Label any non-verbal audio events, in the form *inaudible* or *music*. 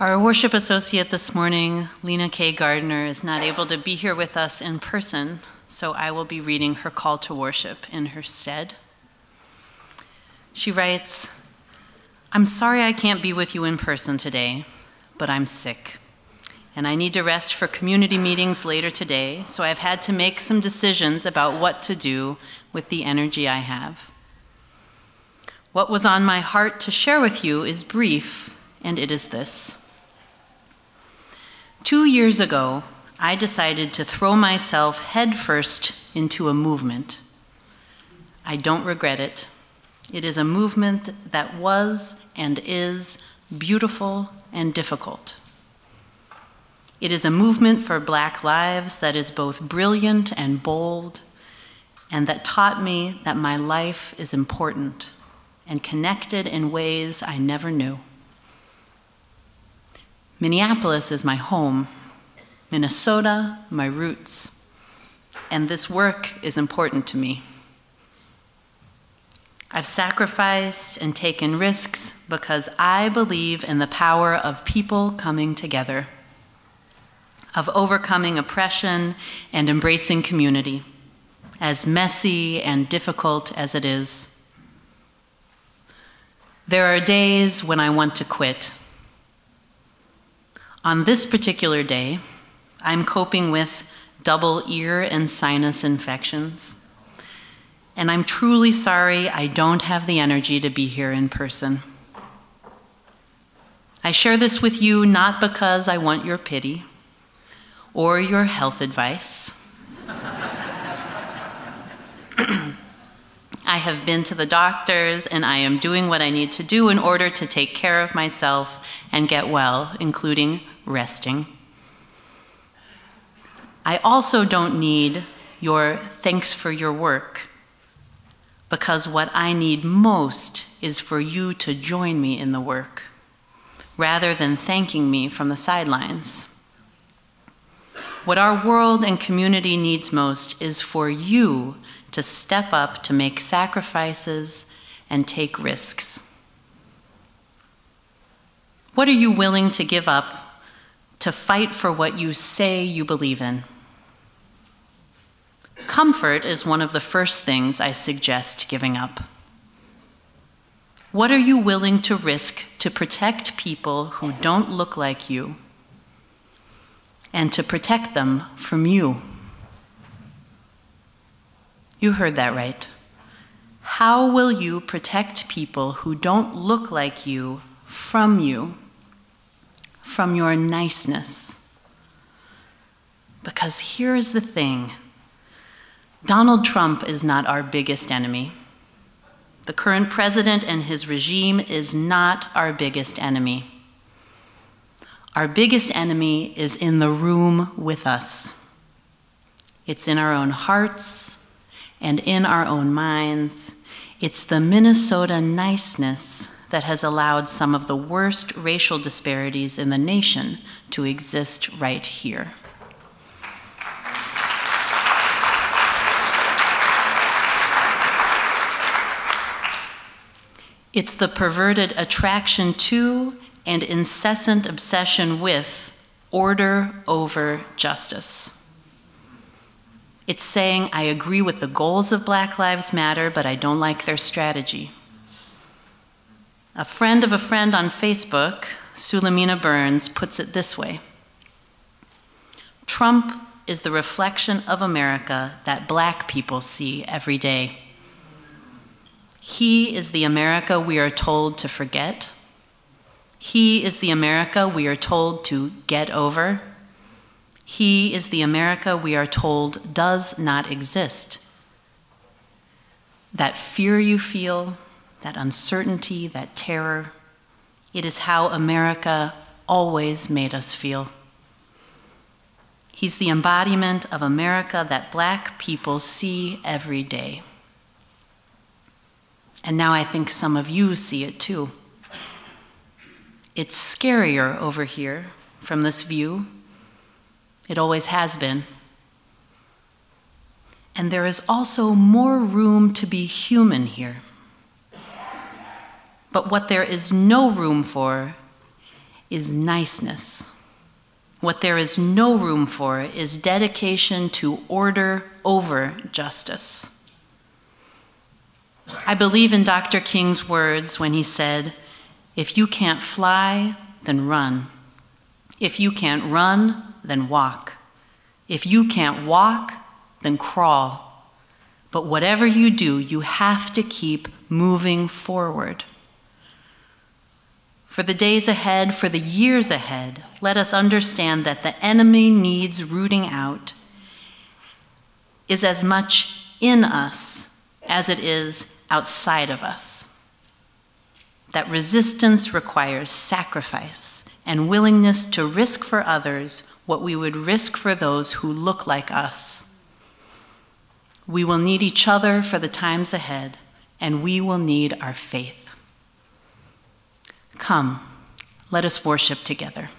Our worship associate this morning, Lena K. Gardner, is not able to be here with us in person, so I will be reading her call to worship in her stead. She writes, I'm sorry I can't be with you in person today, but I'm sick. And I need to rest for community meetings later today, so I've had to make some decisions about what to do with the energy I have. What was on my heart to share with you is brief, and it is this. Two years ago, I decided to throw myself headfirst into a movement. I don't regret it. It is a movement that was and is beautiful and difficult. It is a movement for Black lives that is both brilliant and bold, and that taught me that my life is important and connected in ways I never knew. Minneapolis is my home, Minnesota, my roots, and this work is important to me. I've sacrificed and taken risks because I believe in the power of people coming together, of overcoming oppression and embracing community, as messy and difficult as it is. There are days when I want to quit. On this particular day, I'm coping with double ear and sinus infections. And I'm truly sorry I don't have the energy to be here in person. I share this with you not because I want your pity or your health advice. *clears throat* I have been to the doctors and I am doing what I need to do in order to take care of myself and get well, including resting. I also don't need your thanks for your work, because what I need most is for you to join me in the work, rather than thanking me from the sidelines. What our world and community needs most is for you to step up to make sacrifices and take risks. What are you willing to give up to fight for what you say you believe in? Comfort is one of the first things I suggest giving up. What are you willing to risk to protect people who don't look like you and to protect them from you? You heard that right. How will you protect people who don't look like you from you, from your niceness? Because here is the thing Donald Trump is not our biggest enemy. The current president and his regime is not our biggest enemy. Our biggest enemy is in the room with us. It's in our own hearts, and in our own minds, it's the Minnesota niceness that has allowed some of the worst racial disparities in the nation to exist right here. It's the perverted attraction to and incessant obsession with order over justice. It's saying, I agree with the goals of Black Lives Matter, but I don't like their strategy. A friend of a friend on Facebook, Sulamina Burns, puts it this way Trump is the reflection of America that black people see every day. He is the America we are told to forget. He is the America we are told to get over. He is the America we are told does not exist. That fear you feel, that uncertainty, that terror, it is how America always made us feel. He's the embodiment of America that black people see every day. And now I think some of you see it too. It's scarier over here from this view it always has been. And there is also more room to be human here. But what there is no room for is niceness. What there is no room for is dedication to order over justice. I believe in Dr. King's words when he said, If you can't fly, then run. If you can't run, then walk. If you can't walk, then crawl. But whatever you do, you have to keep moving forward. For the days ahead, for the years ahead, let us understand that the enemy needs rooting out is as much in us as it is outside of us. That resistance requires sacrifice and willingness to risk for others what we would risk for those who look like us. We will need each other for the times ahead, and we will need our faith. Come, let us worship together.